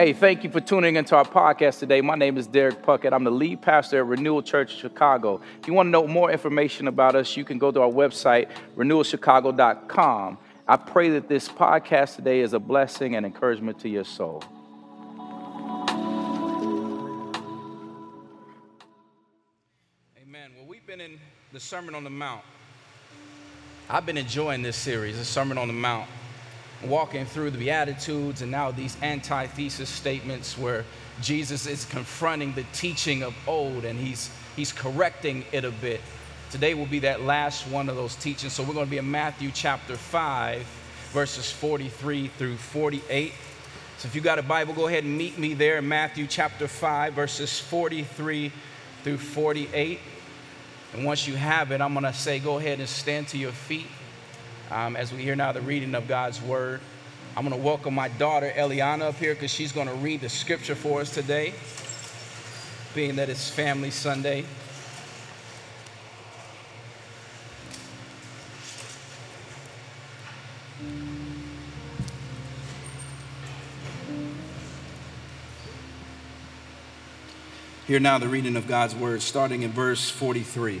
Hey, thank you for tuning into our podcast today. My name is Derek Puckett. I'm the lead pastor at Renewal Church Chicago. If you want to know more information about us, you can go to our website, renewalchicago.com. I pray that this podcast today is a blessing and encouragement to your soul. Amen. Well, we've been in the Sermon on the Mount. I've been enjoying this series, the Sermon on the Mount walking through the Beatitudes and now these antithesis statements where Jesus is confronting the teaching of old and he's, he's correcting it a bit. Today will be that last one of those teachings. So we're going to be in Matthew chapter 5, verses 43 through 48. So if you got a Bible, go ahead and meet me there in Matthew chapter 5, verses 43 through 48. And once you have it, I'm going to say, go ahead and stand to your feet um, as we hear now the reading of God's word. I'm going to welcome my daughter Eliana up here because she's going to read the scripture for us today, being that it's Family Sunday. Hear now the reading of God's word, starting in verse 43.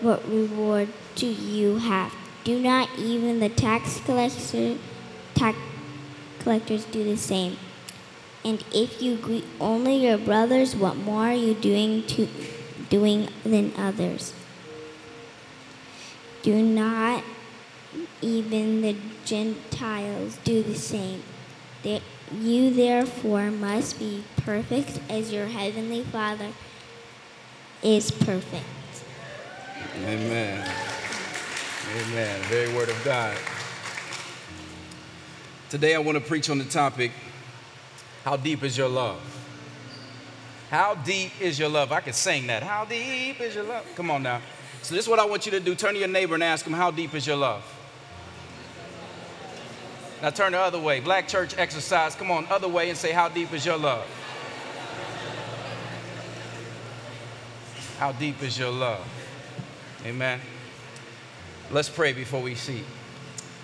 what reward do you have? Do not even the tax collector, tax collectors do the same? And if you greet only your brothers, what more are you doing to doing than others? Do not even the Gentiles do the same? They, you therefore must be perfect as your heavenly Father is perfect. Amen. Amen. Very word of God. Today I want to preach on the topic How deep is your love? How deep is your love? I could sing that. How deep is your love? Come on now. So, this is what I want you to do turn to your neighbor and ask him, How deep is your love? Now, turn the other way. Black church exercise. Come on, other way and say, How deep is your love? How deep is your love? Amen. Let's pray before we see.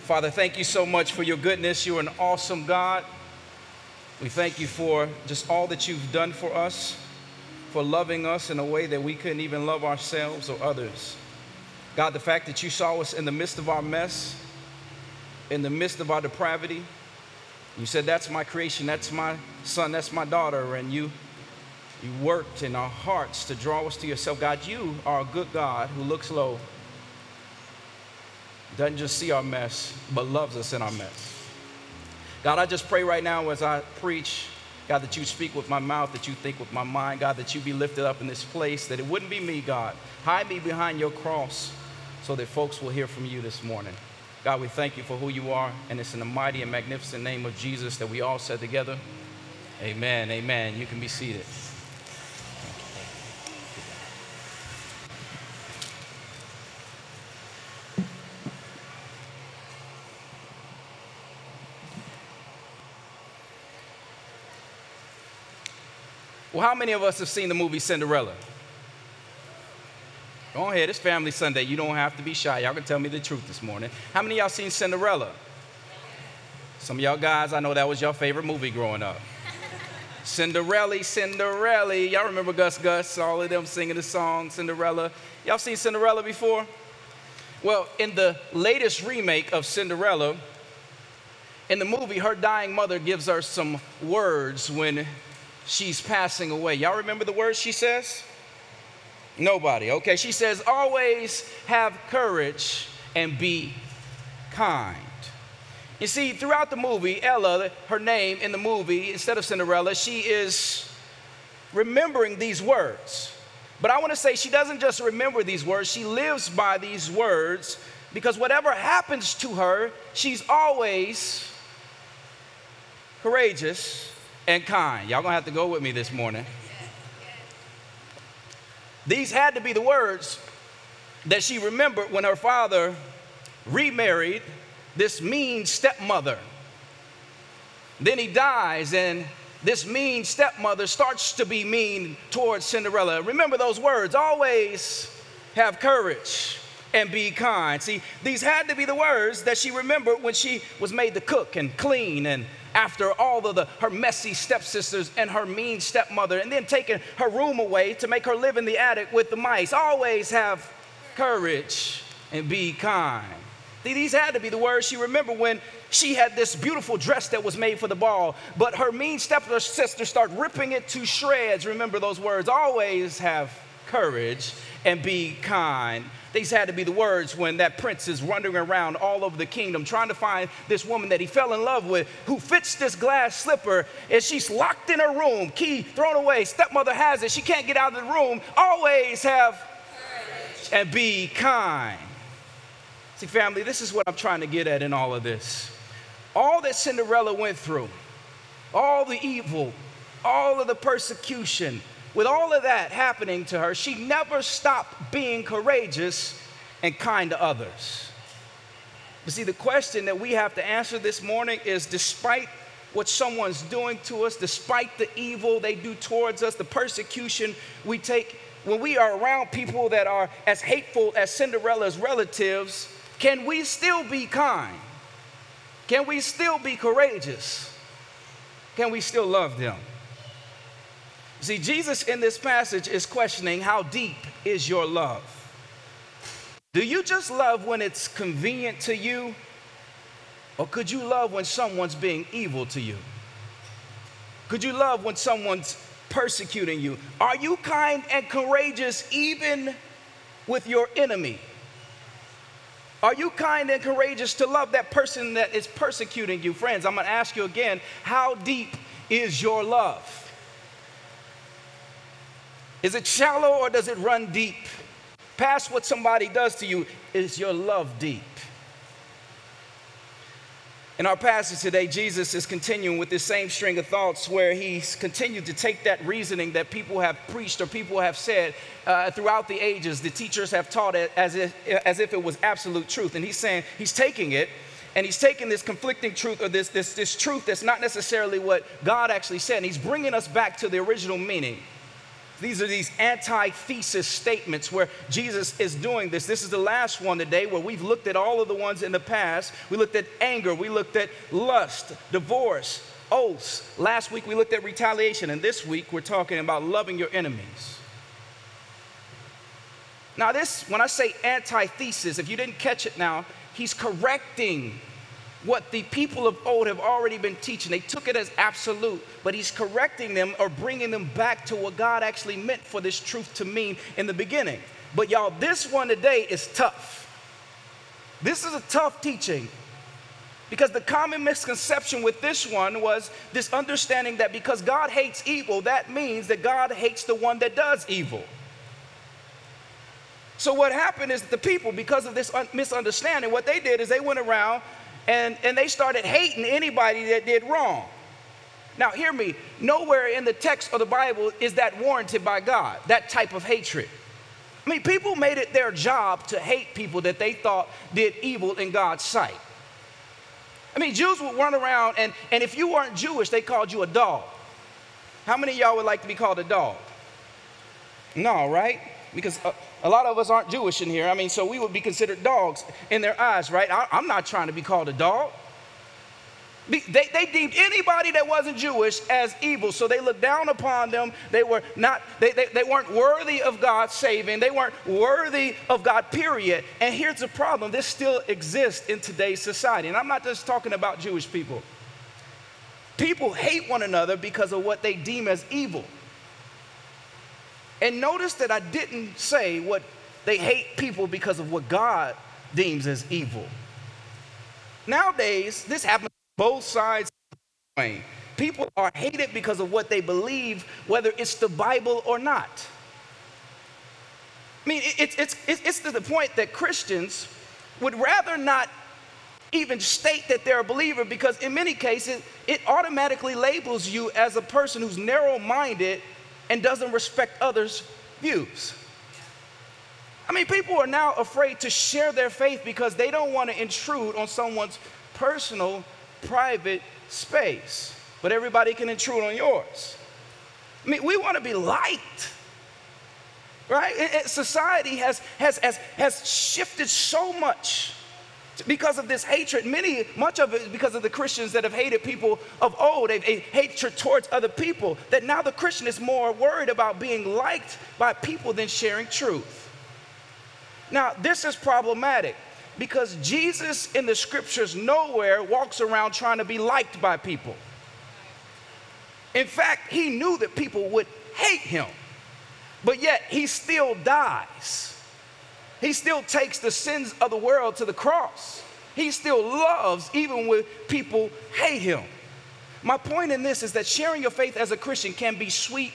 Father, thank you so much for your goodness. You're an awesome God. We thank you for just all that you've done for us, for loving us in a way that we couldn't even love ourselves or others. God, the fact that you saw us in the midst of our mess, in the midst of our depravity, you said, That's my creation, that's my son, that's my daughter, and you you worked in our hearts to draw us to yourself. God, you are a good God who looks low, doesn't just see our mess, but loves us in our mess. God, I just pray right now as I preach, God, that you speak with my mouth, that you think with my mind, God, that you be lifted up in this place, that it wouldn't be me, God. Hide me behind your cross so that folks will hear from you this morning. God, we thank you for who you are, and it's in the mighty and magnificent name of Jesus that we all said together. Amen. Amen. You can be seated. Well, how many of us have seen the movie Cinderella? Go ahead, it's Family Sunday. You don't have to be shy. Y'all can tell me the truth this morning. How many y'all seen Cinderella? Some of y'all guys, I know that was your favorite movie growing up. Cinderella, Cinderella. Y'all remember Gus Gus, all of them singing the song Cinderella. Y'all seen Cinderella before? Well, in the latest remake of Cinderella, in the movie, her dying mother gives her some words when she's passing away. Y'all remember the words she says? Nobody. Okay, she says, always have courage and be kind. You see, throughout the movie, Ella, her name in the movie, instead of Cinderella, she is remembering these words. But I want to say she doesn't just remember these words, she lives by these words because whatever happens to her, she's always courageous and kind. Y'all gonna have to go with me this morning. These had to be the words that she remembered when her father remarried this mean stepmother. Then he dies, and this mean stepmother starts to be mean towards Cinderella. Remember those words always have courage and be kind. See, these had to be the words that she remembered when she was made to cook and clean and after all of the her messy stepsisters and her mean stepmother and then taking her room away to make her live in the attic with the mice. Always have courage and be kind. These had to be the words she remembered when she had this beautiful dress that was made for the ball, but her mean stepsister started ripping it to shreds. Remember those words. Always have courage and be kind. These had to be the words when that prince is wandering around all over the kingdom trying to find this woman that he fell in love with who fits this glass slipper and she's locked in her room, key thrown away. Stepmother has it. She can't get out of the room. Always have courage and be kind. See, family, this is what I'm trying to get at in all of this. All that Cinderella went through, all the evil, all of the persecution, with all of that happening to her, she never stopped being courageous and kind to others. But see, the question that we have to answer this morning is despite what someone's doing to us, despite the evil they do towards us, the persecution we take, when we are around people that are as hateful as Cinderella's relatives, can we still be kind? Can we still be courageous? Can we still love them? See, Jesus in this passage is questioning how deep is your love? Do you just love when it's convenient to you? Or could you love when someone's being evil to you? Could you love when someone's persecuting you? Are you kind and courageous even with your enemy? Are you kind and courageous to love that person that is persecuting you? Friends, I'm gonna ask you again how deep is your love? Is it shallow or does it run deep? Past what somebody does to you, is your love deep? In our passage today, Jesus is continuing with this same string of thoughts where he's continued to take that reasoning that people have preached or people have said uh, throughout the ages. The teachers have taught it as if, as if it was absolute truth. And he's saying, he's taking it and he's taking this conflicting truth or this, this, this truth that's not necessarily what God actually said, and he's bringing us back to the original meaning. These are these antithesis statements where Jesus is doing this. This is the last one today where we've looked at all of the ones in the past. We looked at anger, we looked at lust, divorce, oaths. Last week we looked at retaliation, and this week we're talking about loving your enemies. Now, this, when I say antithesis, if you didn't catch it now, he's correcting what the people of old have already been teaching. They took it as absolute, but he's correcting them or bringing them back to what God actually meant for this truth to mean in the beginning. But y'all, this one today is tough. This is a tough teaching because the common misconception with this one was this understanding that because God hates evil, that means that God hates the one that does evil. So, what happened is the people, because of this misunderstanding, what they did is they went around and, and they started hating anybody that did wrong. Now, hear me, nowhere in the text of the Bible is that warranted by God, that type of hatred. I mean, people made it their job to hate people that they thought did evil in God's sight. I mean, Jews would run around, and, and if you weren't Jewish, they called you a dog. How many of y'all would like to be called a dog? No, right? Because uh, a lot of us aren't Jewish in here. I mean, so we would be considered dogs in their eyes, right? I, am not trying to be called a dog. They, they, deemed anybody that wasn't Jewish as evil, so they looked down upon them. They were not, they, they, they weren't worthy of God's saving. They weren't worthy of God, period. And here's the problem: this still exists in today's society. And I'm not just talking about Jewish people. People hate one another because of what they deem as evil. And notice that I didn't say what they hate people because of what God deems as evil. Nowadays, this happens both sides. People are hated because of what they believe, whether it's the Bible or not. I mean, it's, it's, it's, it's to the point that Christians would rather not even state that they're a believer because, in many cases, it automatically labels you as a person who's narrow minded and doesn't respect others' views. I mean, people are now afraid to share their faith because they don't want to intrude on someone's personal, private space. But everybody can intrude on yours. I mean, we want to be liked. Right? society has, has, has, has shifted so much because of this hatred. Many, much of it is because of the Christians that have hated people of old. They've a hatred towards other people. That now the Christian is more worried about being liked by people than sharing truth. Now, this is problematic because Jesus in the scriptures nowhere walks around trying to be liked by people. In fact, he knew that people would hate him, but yet he still dies. He still takes the sins of the world to the cross. He still loves even when people hate him. My point in this is that sharing your faith as a Christian can be sweet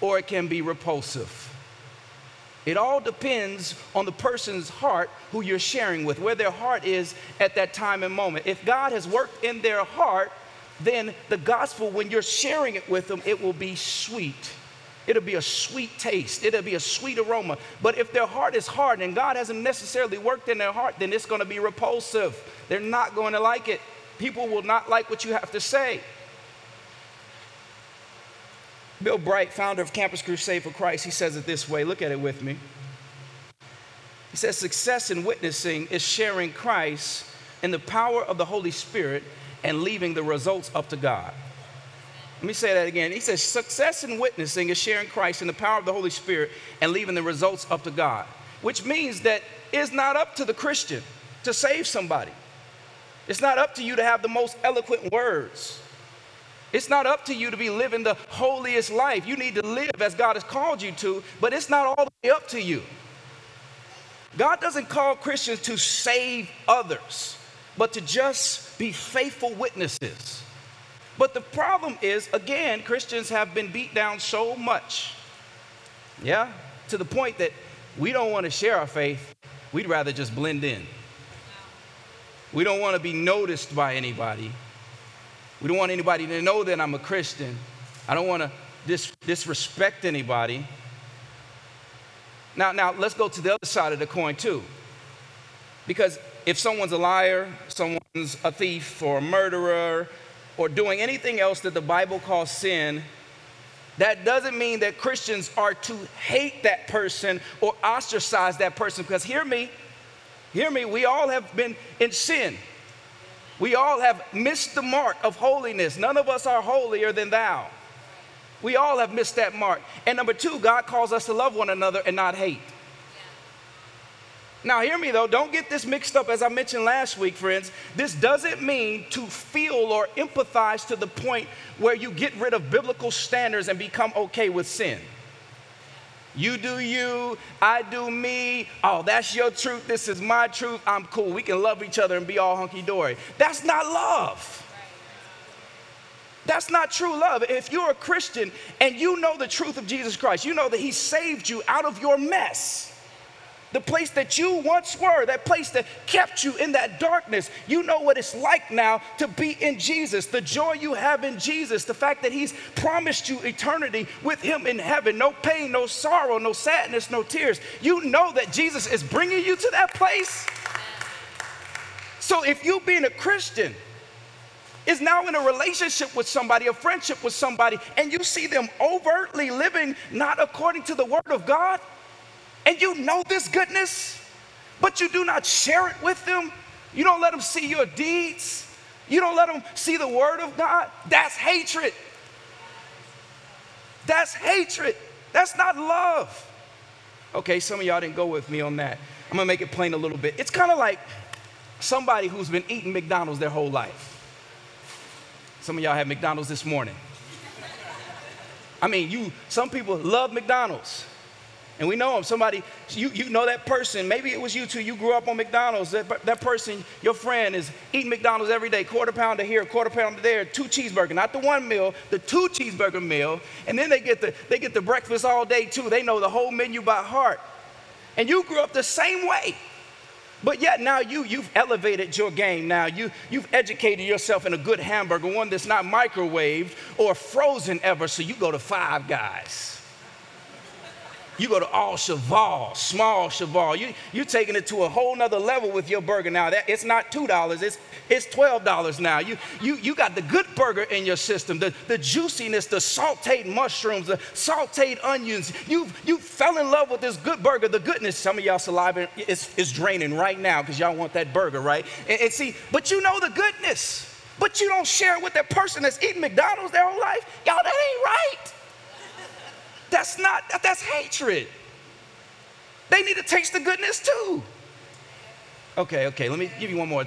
or it can be repulsive. It all depends on the person's heart who you're sharing with, where their heart is at that time and moment. If God has worked in their heart, then the gospel, when you're sharing it with them, it will be sweet. It'll be a sweet taste. It'll be a sweet aroma. But if their heart is hard and God hasn't necessarily worked in their heart, then it's going to be repulsive. They're not going to like it. People will not like what you have to say. Bill Bright, founder of Campus Crusade for Christ, he says it this way. Look at it with me. He says, Success in witnessing is sharing Christ in the power of the Holy Spirit and leaving the results up to God. Let me say that again. He says, Success in witnessing is sharing Christ in the power of the Holy Spirit and leaving the results up to God, which means that it's not up to the Christian to save somebody. It's not up to you to have the most eloquent words. It's not up to you to be living the holiest life. You need to live as God has called you to, but it's not all the way up to you. God doesn't call Christians to save others, but to just be faithful witnesses. But the problem is, again, Christians have been beat down so much, yeah, to the point that we don't want to share our faith, we'd rather just blend in. We don't want to be noticed by anybody. We don't want anybody to know that I'm a Christian. I don't want to dis- disrespect anybody. Now, now let's go to the other side of the coin too. Because if someone's a liar, someone's a thief or a murderer, or doing anything else that the Bible calls sin, that doesn't mean that Christians are to hate that person or ostracize that person. Because hear me, hear me, we all have been in sin. We all have missed the mark of holiness. None of us are holier than thou. We all have missed that mark. And number two, God calls us to love one another and not hate. Now, hear me though, don't get this mixed up as I mentioned last week, friends. This doesn't mean to feel or empathize to the point where you get rid of biblical standards and become okay with sin. You do you, I do me. Oh, that's your truth. This is my truth. I'm cool. We can love each other and be all hunky dory. That's not love. That's not true love. If you're a Christian and you know the truth of Jesus Christ, you know that He saved you out of your mess the place that you once were, that place that kept you in that darkness. You know what it's like now to be in Jesus, the joy you have in Jesus, the fact that He's promised you eternity with Him in heaven no pain, no sorrow, no sadness, no tears. You know that Jesus is bringing you to that place. So if you being a Christian, is now in a relationship with somebody, a friendship with somebody, and you see them overtly living not according to the word of God, and you know this goodness, but you do not share it with them. You don't let them see your deeds. You don't let them see the word of God. That's hatred. That's hatred. That's not love. Okay, some of y'all didn't go with me on that. I'm gonna make it plain a little bit. It's kind of like somebody who's been eating McDonald's their whole life. Some of y'all had McDonald's this morning. I mean, you some people love McDonald's. And we know them. Somebody, you, you know that person. Maybe it was you too. You grew up on McDonald's. That, that person, your friend, is eating McDonald's every day. Quarter pounder here, quarter pounder there, two cheeseburger. Not the one meal, the two cheeseburger meal. And then they get the, they get the breakfast all day too. They know the whole menu by heart. And you grew up the same way. But yet now you, you've elevated your game now. You, you've educated yourself in a good hamburger, one that's not microwaved or frozen ever, so you go to Five Guys. You go to Au Cheval, Small Cheval. You, you're taking it to a whole nother level with your burger now. That, it's not $2, it's, it's $12 now. You, you, you got the good burger in your system, the, the juiciness, the sauteed mushrooms, the sauteed onions. You, you fell in love with this good burger, the goodness. Some of y'all saliva is, is draining right now because y'all want that burger, right? And, and see, but you know the goodness. But you don't share it with that person that's eating McDonald's their whole life. Y'all, that ain't right. That's not, that's hatred. They need to taste the goodness too. Okay, okay, let me give you one more.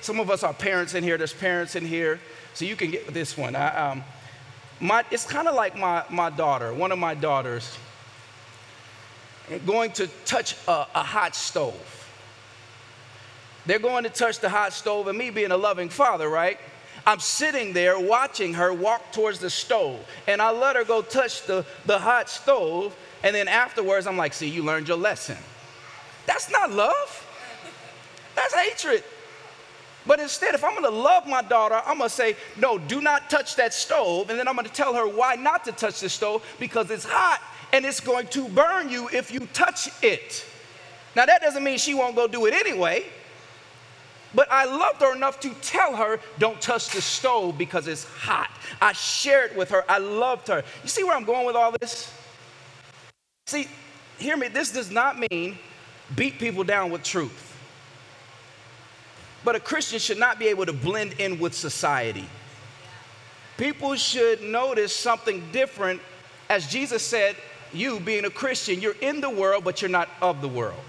Some of us are parents in here, there's parents in here, so you can get this one. I, um, my, it's kind of like my, my daughter, one of my daughters, going to touch a, a hot stove. They're going to touch the hot stove, and me being a loving father, right? I'm sitting there watching her walk towards the stove, and I let her go touch the, the hot stove, and then afterwards, I'm like, see, you learned your lesson. That's not love, that's hatred. But instead, if I'm gonna love my daughter, I'm gonna say, no, do not touch that stove. And then I'm gonna tell her why not to touch the stove because it's hot and it's going to burn you if you touch it. Now, that doesn't mean she won't go do it anyway. But I loved her enough to tell her, don't touch the stove because it's hot. I shared with her. I loved her. You see where I'm going with all this? See, hear me, this does not mean beat people down with truth. But a Christian should not be able to blend in with society. People should notice something different. As Jesus said, you being a Christian, you're in the world, but you're not of the world.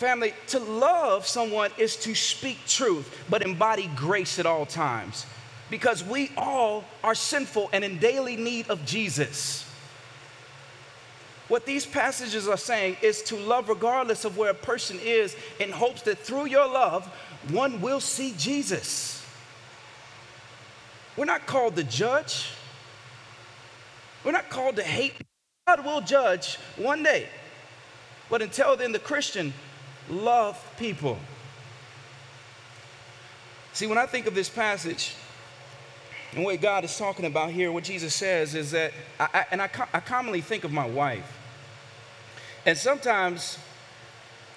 Family, to love someone is to speak truth, but embody grace at all times. Because we all are sinful and in daily need of Jesus. What these passages are saying is to love regardless of where a person is in hopes that through your love, one will see Jesus. We're not called to judge, we're not called to hate. God will judge one day. But until then, the Christian love people. See, when I think of this passage, and what God is talking about here, what Jesus says is that, I, I, and I, I commonly think of my wife. And sometimes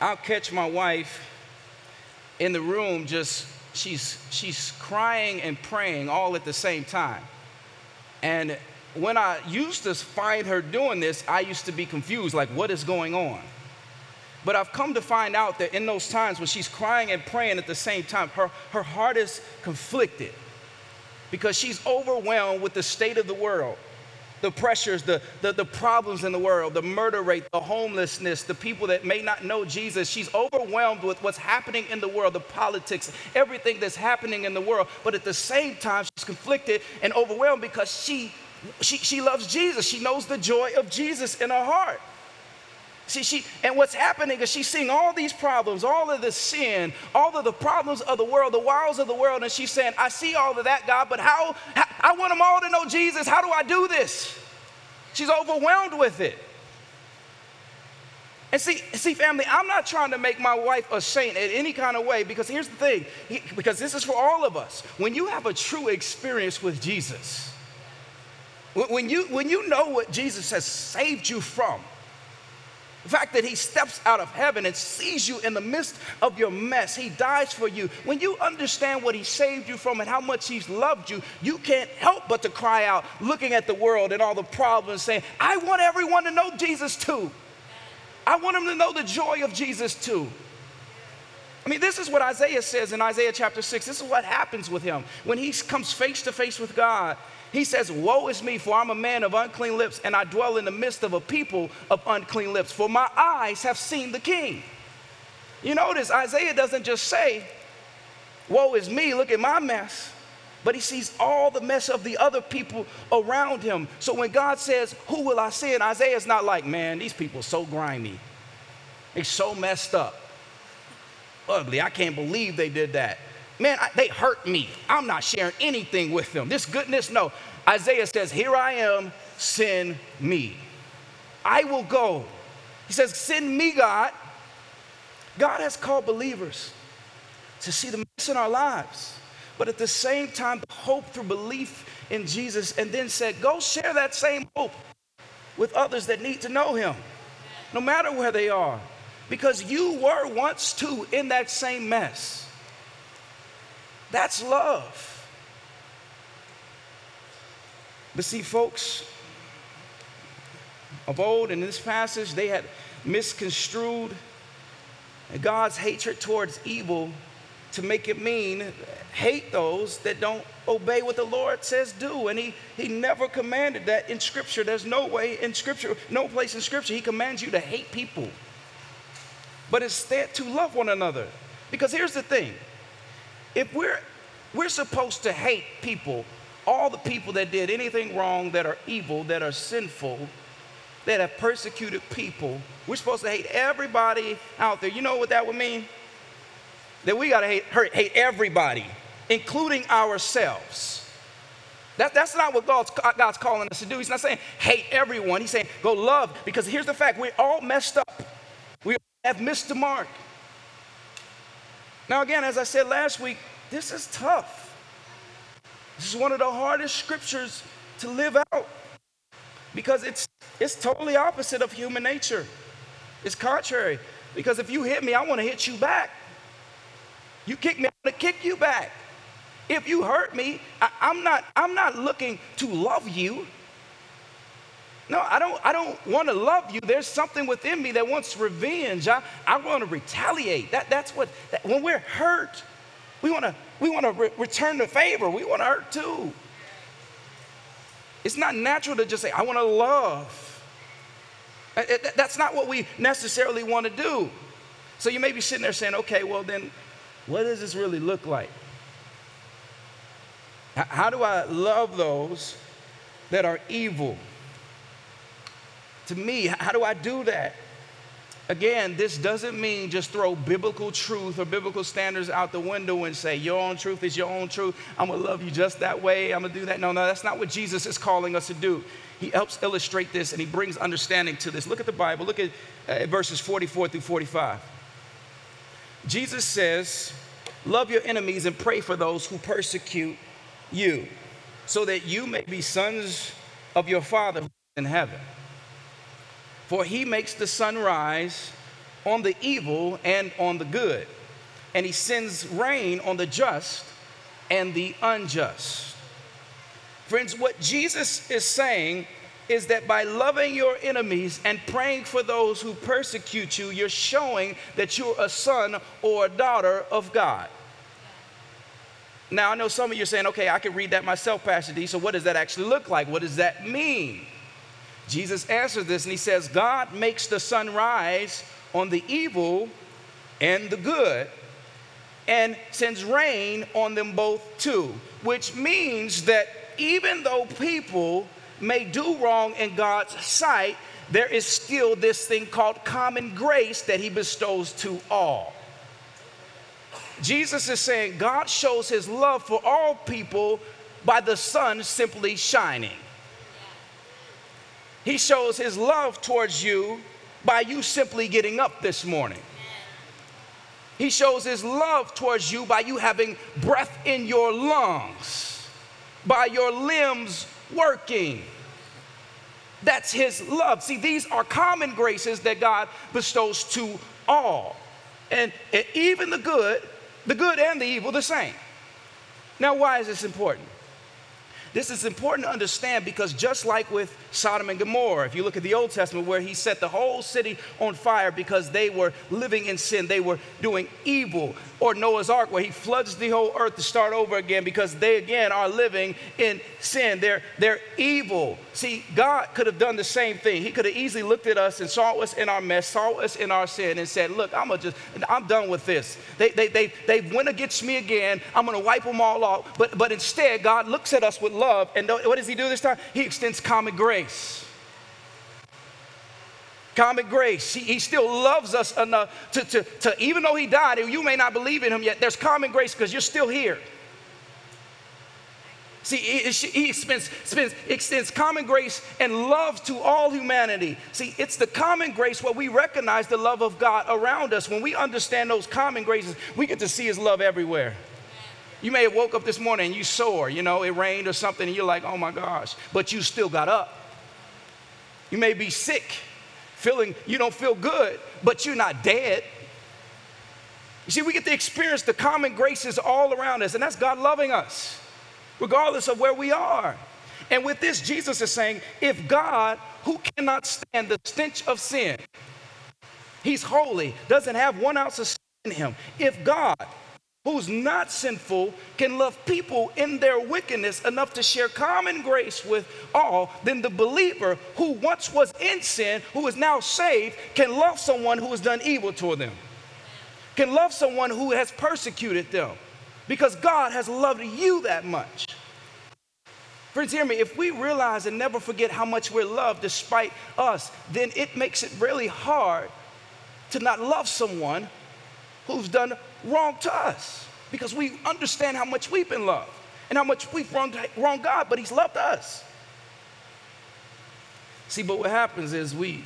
I'll catch my wife in the room just, she's, she's crying and praying all at the same time. And when I used to find her doing this, I used to be confused like, what is going on? But I've come to find out that in those times when she's crying and praying at the same time, her, her heart is conflicted because she's overwhelmed with the state of the world the pressures, the, the, the, problems in the world, the murder rate, the homelessness, the people that may not know Jesus. She's overwhelmed with what's happening in the world, the politics, everything that's happening in the world. But at the same time, she's conflicted and overwhelmed because she, she, she loves Jesus. She knows the joy of Jesus in her heart. See, she, and what's happening is she's seeing all these problems, all of the sin, all of the problems of the world, the wiles of the world, and she's saying, I see all of that, God, but how, how I want them all to know Jesus. How do I do this? She's overwhelmed with it. And see, see, family, I'm not trying to make my wife a saint in any kind of way because here's the thing, because this is for all of us. When you have a true experience with Jesus, when you, when you know what Jesus has saved you from, the fact that he steps out of heaven and sees you in the midst of your mess, he dies for you. When you understand what he saved you from and how much he's loved you, you can't help but to cry out, looking at the world and all the problems, saying, I want everyone to know Jesus too. I want them to know the joy of Jesus too. I mean, this is what Isaiah says in Isaiah chapter 6. This is what happens with him. When he comes face to face with God, he says, Woe is me, for I'm a man of unclean lips, and I dwell in the midst of a people of unclean lips, for my eyes have seen the king. You notice Isaiah doesn't just say, Woe is me, look at my mess. But he sees all the mess of the other people around him. So when God says, Who will I send? Isaiah's not like, Man, these people are so grimy. They're so messed up. Ugly. I can't believe they did that man, I, they hurt me. I'm not sharing anything with them. This goodness, no. Isaiah says, Here I am, send me. I will go. He says, Send me, God. God has called believers to see the mess in our lives, but at the same time, hope through belief in Jesus, and then said, Go share that same hope with others that need to know Him, no matter where they are, because you were once too in that same mess. That's love. But see, folks, of old in this passage, they had misconstrued God's hatred towards evil to make it mean hate those that don't obey what the Lord says do. And he, he never commanded that in Scripture. There's no way in Scripture, no place in Scripture, He commands you to hate people, but instead to love one another. Because here's the thing if we're, we're supposed to hate people, all the people that did anything wrong, that are evil, that are sinful, that have persecuted people, we're supposed to hate everybody out there. You know what that would mean? That we got to hate, hurt, hate everybody, including ourselves. That, that's not what God's, God's calling us to do. He's not saying hate everyone. He's saying go love, because here's the fact we're all messed up. We have missed the mark. Now, again, as I said last week, this is tough. This is one of the hardest scriptures to live out because it's, it's totally opposite of human nature. It's contrary. Because if you hit me, I want to hit you back. You kick me, I want to kick you back. If you hurt me, I, I'm, not, I'm not looking to love you. No, I don't, I don't want to love you. There's something within me that wants revenge. I, I want to retaliate. That, that's what, that, when we're hurt, we want to we want to re- return the favor. We want to hurt too. It's not natural to just say, I want to love. Uh, uh, that's not what we necessarily want to do. So you may be sitting there saying, okay, well, then what does this really look like? How do I love those that are evil? To me, how do I do that? Again, this doesn't mean just throw biblical truth or biblical standards out the window and say, Your own truth is your own truth. I'm gonna love you just that way. I'm gonna do that. No, no, that's not what Jesus is calling us to do. He helps illustrate this and he brings understanding to this. Look at the Bible, look at uh, verses 44 through 45. Jesus says, Love your enemies and pray for those who persecute you, so that you may be sons of your Father in heaven. For he makes the sun rise on the evil and on the good, and he sends rain on the just and the unjust. Friends, what Jesus is saying is that by loving your enemies and praying for those who persecute you, you're showing that you're a son or a daughter of God. Now, I know some of you are saying, okay, I can read that myself, Pastor D. So, what does that actually look like? What does that mean? Jesus answers this and he says, God makes the sun rise on the evil and the good and sends rain on them both too, which means that even though people may do wrong in God's sight, there is still this thing called common grace that he bestows to all. Jesus is saying God shows his love for all people by the sun simply shining. He shows his love towards you by you simply getting up this morning. He shows his love towards you by you having breath in your lungs, by your limbs working. That's his love. See, these are common graces that God bestows to all. And, even the good, the good and the evil, the same. Now, why is this important? This is important to understand because just like with Sodom and Gomorrah, if you look at the Old Testament where he set the whole city on fire because they were living in sin, they were doing evil, or Noah's Ark where he floods the whole earth to start over again because they again are living in sin. They're, they're evil. See, God could have done the same thing. He could have easily looked at us and saw us in our mess, saw us in our sin, and said, Look, I'm just, I'm done with this. They, they, they, they went against me again. I'm gonna wipe them all off. But, but instead, God looks at us with love, and what does He do this time? He extends common grace. Common grace. He, he, still loves us enough to, to, to, even though he died, you may not believe in him yet, there's common grace because you're still here. See, he extends, extends common grace and love to all humanity. See, it's the common grace where we recognize the love of God around us. When we understand those common graces, we get to see His love everywhere. You may have woke up this morning and you sore, you know, it rained or something, and you're like, oh my gosh, but you still got up. You may be sick, feeling you don't feel good, but you're not dead. You see, we get to experience the common graces all around us, and that's God loving us regardless of where we are. And with this, Jesus is saying, if God, who cannot stand the stench of sin, he's holy, doesn't have one ounce of sin in him, if God, who's not sinful, can love people in their wickedness enough to share common grace with all, then the believer who once was in sin, who is now saved, can love someone who has done evil toward them, can love someone who has persecuted them because God has loved you that much. Friends, hear me. If we realize and never forget how much we're loved despite us, then it makes it really hard to not love someone who's done wrong to us because we understand how much we've been loved and how much we've wronged, wronged God, but He's loved us. See, but what happens is we,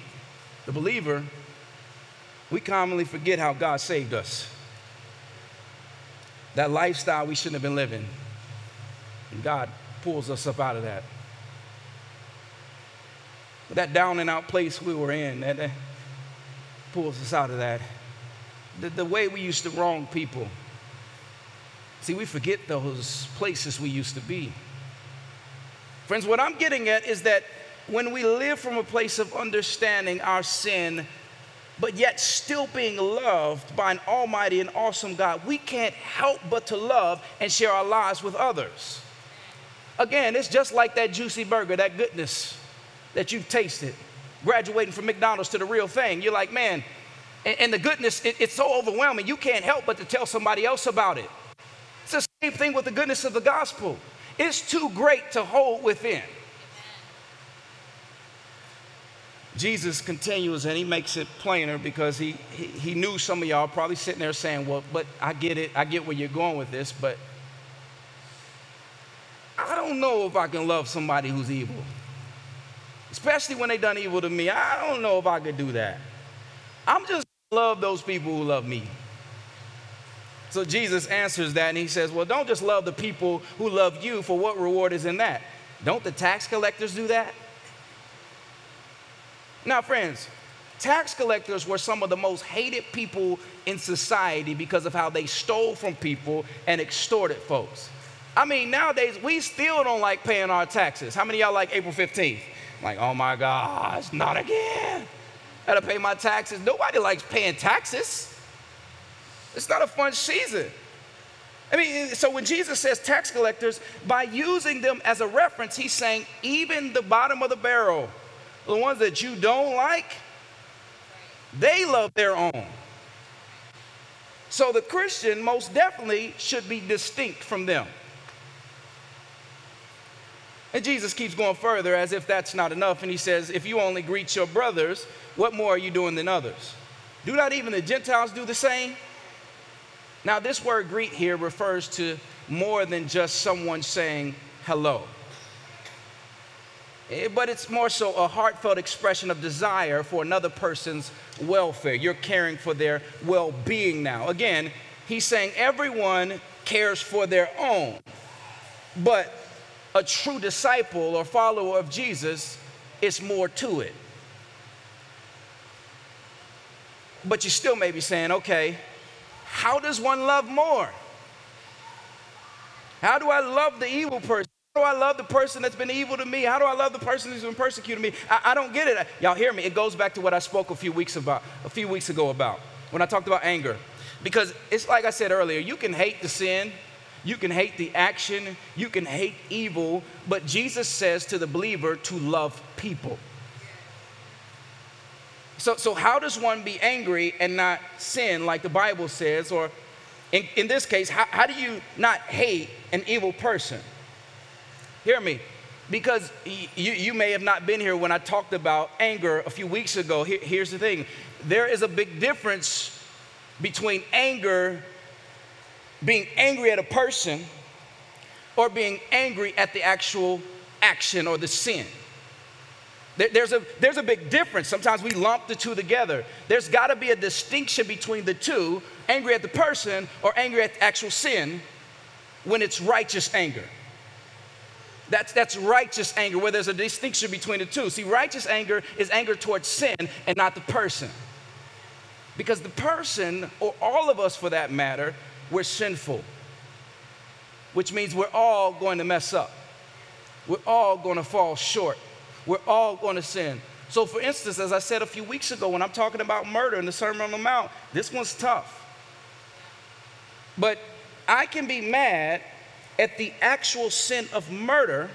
the believer, we commonly forget how God saved us that lifestyle we shouldn't have been living. And God pulls us up out of that. That down and out place we were in, that, that pulls us out of that. The, the way we used to wrong people. See, we forget those places we used to be. Friends, what I'm getting at is that when we live from a place of understanding our sin but yet still being loved by an almighty and awesome God, we can't help but to love and share our lives with others. Again, it's just like that juicy burger, that goodness that you've tasted, graduating from McDonald's to the real thing. You're like, man, and, the goodness, it, it's so overwhelming, you can't help but to tell somebody else about it. It's the same thing with the goodness of the gospel. It's too great to hold within. Jesus continues and he makes it plainer because he, he, he, knew some of y'all probably sitting there saying, Well, but I get it, I get where you're going with this, but I don't know if I can love somebody who's evil. Especially when they done evil to me. I don't know if I could do that. I'm just love those people who love me. So Jesus answers that and he says, Well, don't just love the people who love you, for what reward is in that? Don't the tax collectors do that? Now, friends, tax collectors were some of the most hated people in society because of how they stole from people and extorted folks. I mean, nowadays, we still don't like paying our taxes. How many y'all like April 15th? Like, oh my gosh, not again. Gotta pay my taxes. Nobody likes paying taxes. It's not a fun season. I mean, so when Jesus says tax collectors, by using them as a reference, he's saying even the bottom of the barrel the ones that you don't like, they love their own. So the Christian most definitely should be distinct from them. And Jesus keeps going further as if that's not enough. And he says, If you only greet your brothers, what more are you doing than others? Do not even the Gentiles do the same? Now, this word greet here refers to more than just someone saying hello. Eh, but it's more so a heartfelt expression of desire for another person's welfare. You're caring for their well being now. Again, he's saying everyone cares for their own, but a true disciple or follower of Jesus is more to it. But you still may be saying, okay, how does one love more? How do I love the evil person? Do I love the person that's been evil to me? How do I love the person who's been persecuting me? I, I don't get it. Y'all hear me? It goes back to what I spoke a few weeks about, a few weeks ago about when I talked about anger. Because it's like I said earlier, you can hate the sin, you can hate the action, you can hate evil, but Jesus says to the believer to love people. So, so how does one be angry and not sin like the Bible says? Or in, in this case, how, how do you not hate an evil person? Hear me. Because you, you may have not been here when I talked about anger a few weeks ago. Here, here's the thing there is a big difference between anger, being angry at a person, or being angry at the actual action or the sin. There's a, there's a big difference. Sometimes we lump the two together. There's got to be a distinction between the two angry at the person or angry at the actual sin when it's righteous anger. That's, that's righteous anger, where there's a distinction between the two. See, righteous anger is anger towards sin and not the person. Because the person, or all of us for that matter, we're sinful, which means we're all going to mess up. We're all going to fall short. We're all going to sin. So, for instance, as I said a few weeks ago, when I'm talking about murder in the Sermon on the Mount, this one's tough. But I can be mad at the actual sin of murder,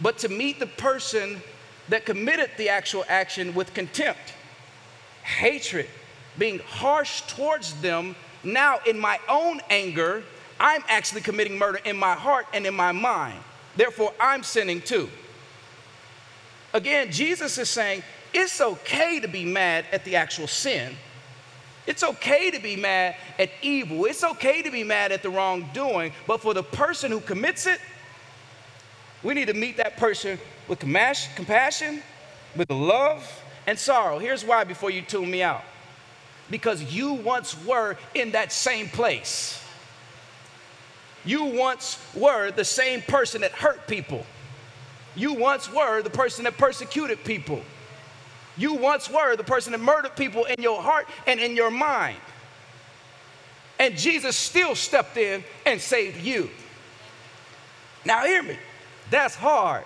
but to meet the person that committed the actual action with contempt, hatred, being harsh towards them, now in my own anger, I'm actually committing murder in my heart and in my mind. Therefore, I'm sinning too. Again, Jesus is saying it's okay to be mad at the actual sin. It's okay to be mad at evil. It's okay to be mad at the wrongdoing. But for the person who commits it, we need to meet that person with compassion, with love, and sorrow. Here's why before you tune me out because you once were in that same place. You once were the same person that hurt people. You once were the person that persecuted people. You once were the person that murdered people in your heart and in your mind. And Jesus still stepped in and saved you. Now, hear me, that's hard.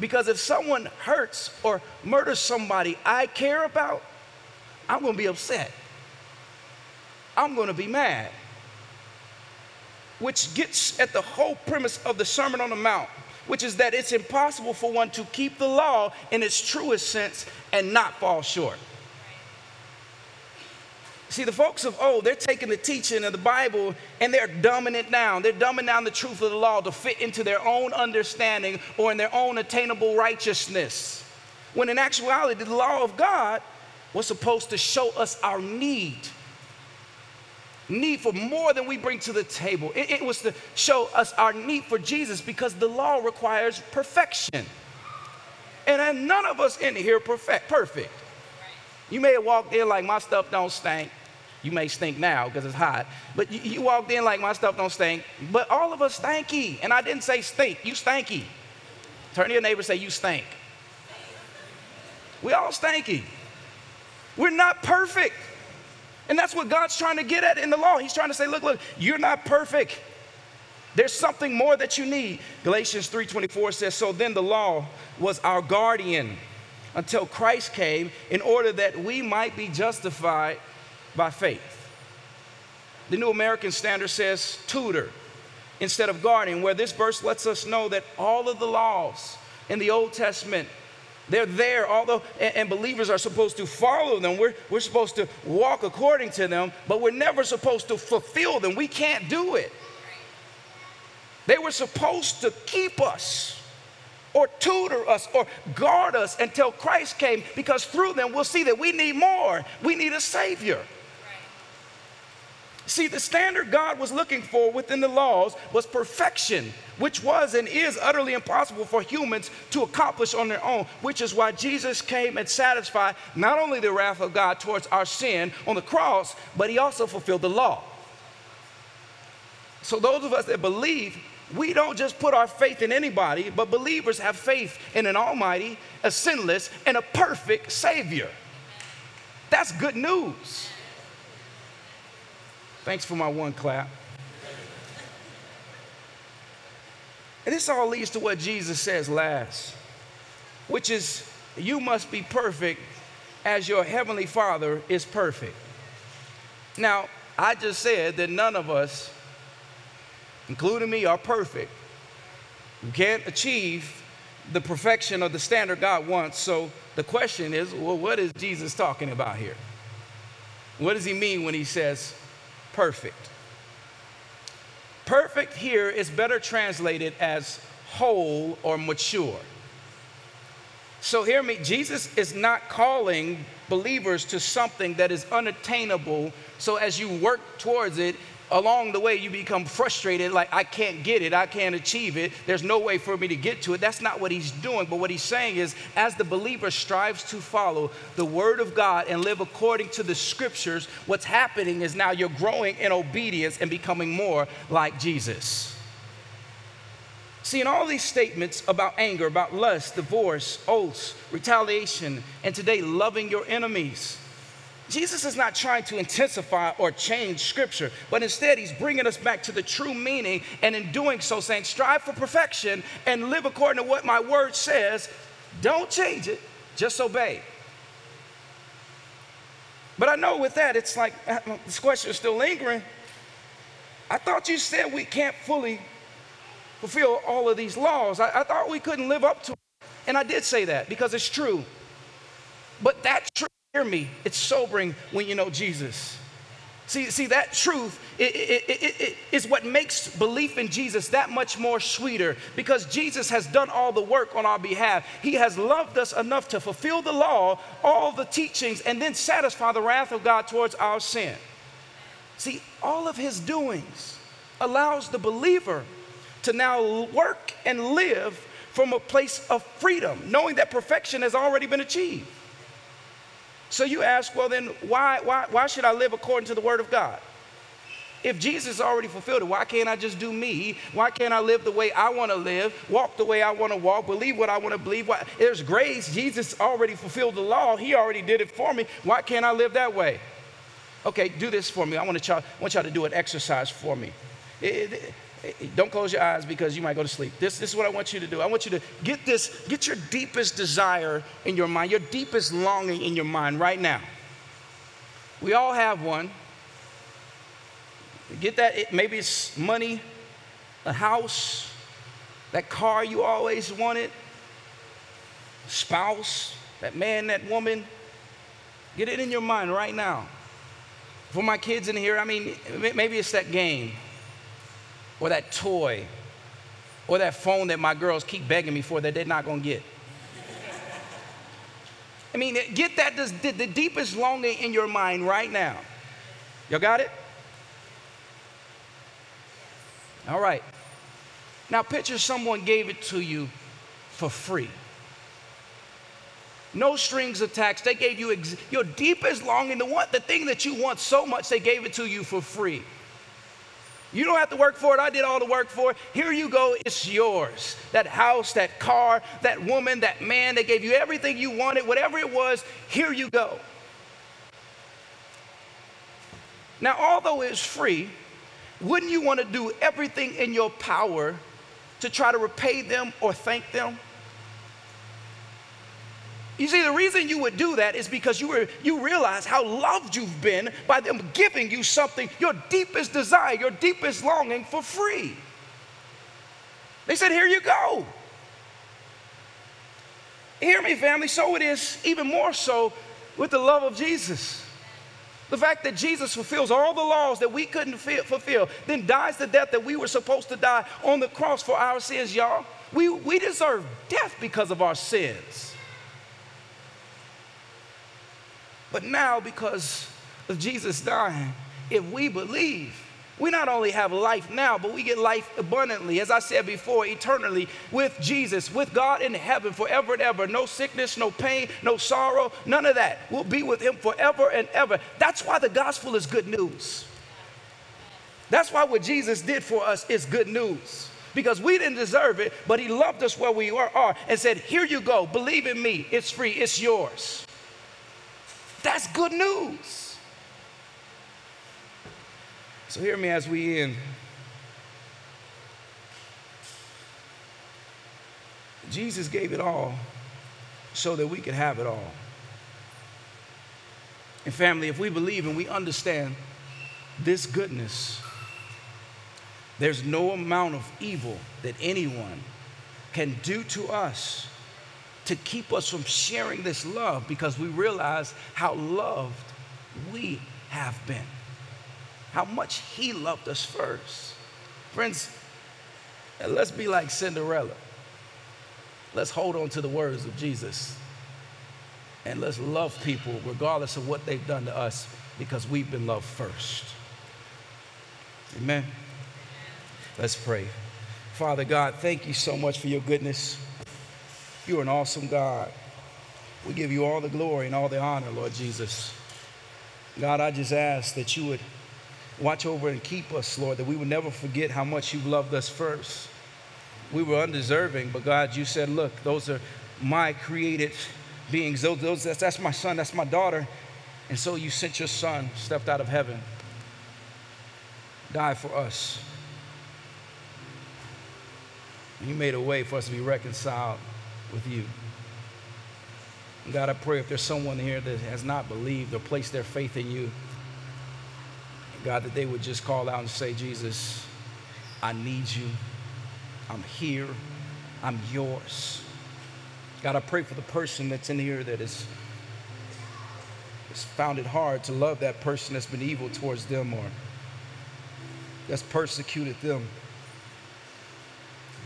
Because if someone hurts or murders somebody I care about, I'm gonna be upset. I'm gonna be mad. Which gets at the whole premise of the Sermon on the Mount which is that it's impossible for one to keep the law in its truest sense and not fall short. See, the folks of old, they're taking the teaching of the Bible and they're dumbing it down. They're dumbing down the truth of the law to fit into their own understanding or in their own attainable righteousness. When in actuality, the law of God was supposed to show us our need need for more than we bring to the table. It, it, was to show us our need for Jesus because the law requires perfection. And none of us in here perfect, perfect. You may have walked in like my stuff don't stink. You may stink now because it's hot, but you, you, walked in like my stuff don't stink. But all of us stanky, and I didn't say stink. You stanky. Turn to your neighbor say you stink. We all stanky. We're not perfect. And that's what God's trying to get at in the law. He's trying to say, look, look, you're not perfect. There's something more that you need. Galatians 3:24 says, "So then the law was our guardian until Christ came in order that we might be justified by faith." The New American Standard says tutor instead of guardian, where this verse lets us know that all of the laws in the Old Testament they're there, although, and, believers are supposed to follow them. We're, we're supposed to walk according to them, but we're never supposed to fulfill them. We can't do it. They were supposed to keep us or tutor us or guard us until Christ came because through them we'll see that we need more. We need a Savior. See, the standard God was looking for within the laws was perfection, which was and is utterly impossible for humans to accomplish on their own, which is why Jesus came and satisfied not only the wrath of God towards our sin on the cross, but he also fulfilled the law. So, those of us that believe, we don't just put our faith in anybody, but believers have faith in an almighty, a sinless, and a perfect Savior. That's good news. Thanks for my one clap. And this all leads to what Jesus says last, which is, You must be perfect as your heavenly Father is perfect. Now, I just said that none of us, including me, are perfect. We can't achieve the perfection of the standard God wants. So the question is well, what is Jesus talking about here? What does he mean when he says perfect. Perfect here is better translated as whole or mature. So, hear me, Jesus is not calling believers to something that is unattainable. So, as you work towards it, along the way you become frustrated like i can't get it i can't achieve it there's no way for me to get to it. That's not what he's doing but what he's saying is as the believer strives to follow the word of god and live according to the scriptures what's happening is now you're growing in obedience and becoming more like jesus. See, in all these statements about anger, about lust, divorce, oaths, retaliation, and today loving your enemies, Jesus is not trying to intensify or change scripture, but instead he's bringing us back to the true meaning, and in doing so, saying, strive for perfection and live according to what my word says. Don't change it, just obey. But I know with that, it's like uh, this question is still lingering. I thought you said we can't fully fulfill all of these laws. I, I thought we couldn't live up to it. And I did say that because it's true. But that truth Hear me, it's sobering when you know Jesus. See, see that truth it, it, it, is what makes belief in Jesus that much more sweeter because Jesus has done all the work on our behalf. He has loved us enough to fulfill the law, all the teachings, and then satisfy the wrath of God towards our sin. See, all of his doings allows the believer to now work and live from a place of freedom, knowing that perfection has already been achieved. So you ask, well, then why, why, why should I live according to the word of God? If Jesus already fulfilled it, why can't I just do me? Why can't I live the way I want to live, walk the way I want to walk, believe what I want to believe? Why, there's grace. Jesus already fulfilled the law. He already did it for me. Why can't I live that way? Okay, do this for me. I want, to I want y'all to do an exercise for me. It, it, don't close your eyes because you might go to sleep. This, this is what I want you to do. I want you to get this, get your deepest desire in your mind, your deepest longing in your mind right now. We all have one. Get that, maybe it's money, a house, that car you always wanted, spouse, that man, that woman. Get it in your mind right now. For my kids in here, I mean, maybe it's that game or that toy or that phone that my girls keep begging me for that they're not going to get. I mean, get that the, deepest longing in your mind right now. Y'all got it? All right. Now picture someone gave it to you for free. No strings attached. They gave you ex- your deepest longing, the one, the thing that you want so much, they gave it to you for free. You don't have to work for it. I did all the work for it. Here you go. It's yours. That house, that car, that woman, that man, they gave you everything you wanted, whatever it was. Here you go. Now, although it's free, wouldn't you want to do everything in your power to try to repay them or thank them? You see, the reason you would do that is because you, were, you realize how loved you've been by them giving you something, your deepest desire, your deepest longing for free. They said, Here you go. Hear me, family. So it is even more so with the love of Jesus. The fact that Jesus fulfills all the laws that we couldn't fulfill, then dies the death that we were supposed to die on the cross for our sins, y'all. We, we deserve death because of our sins. But now, because of Jesus dying, if we believe, we not only have life now, but we get life abundantly, as I said before, eternally with Jesus, with God in heaven forever and ever. No sickness, no pain, no sorrow, none of that. We'll be with Him forever and ever. That's why the gospel is good news. That's why what Jesus did for us is good news. Because we didn't deserve it, but He loved us where we are and said, Here you go, believe in me, it's free, it's yours. Good news. So hear me as we end. Jesus gave it all so that we could have it all. And family, if we believe and we understand this goodness, there's no amount of evil that anyone can do to us to keep us from sharing this love because we realize how loved we have been, how much He loved us first. Friends, let's be like Cinderella. Let's hold on to the words of Jesus and let's love people regardless of what they've done to us because we've been loved first. Amen. Let's pray. Father God, thank you so much for your goodness. You're an awesome God. We give you all the glory and all the honor, Lord Jesus. God, I just ask that you would watch over and keep us, Lord, that we would never forget how much you loved us first. We were undeserving, but God, you said, look, those are my created beings. Those, those, that's, that's my son, that's my daughter. And so you sent your son, stepped out of heaven, died for us. You made a way for us to be reconciled with you. God, I pray if there's someone here that has not believed or placed their faith in you, God, that they would just call out and say, Jesus, I need you. I'm here. I'm yours. God, I pray for the person that's in here that is, has found it hard to love that person that's been evil towards them or that's persecuted them.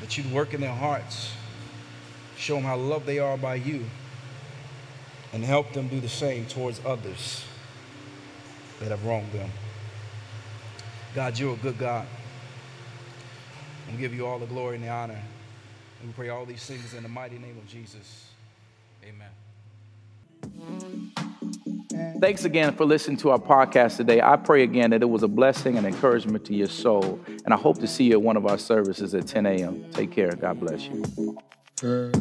That you'd work in their hearts, show them how loved they are by you, and help them do the same towards others that have wronged them. God, you're a good God. We give you all the glory and the honor. And we pray all these things in the mighty name of Jesus. Amen. Thanks again for listening to our podcast today. I pray again that it was a blessing and encouragement to your soul. And I hope to see you at one of our services at 10 a.m. Take care. God bless you. Girl.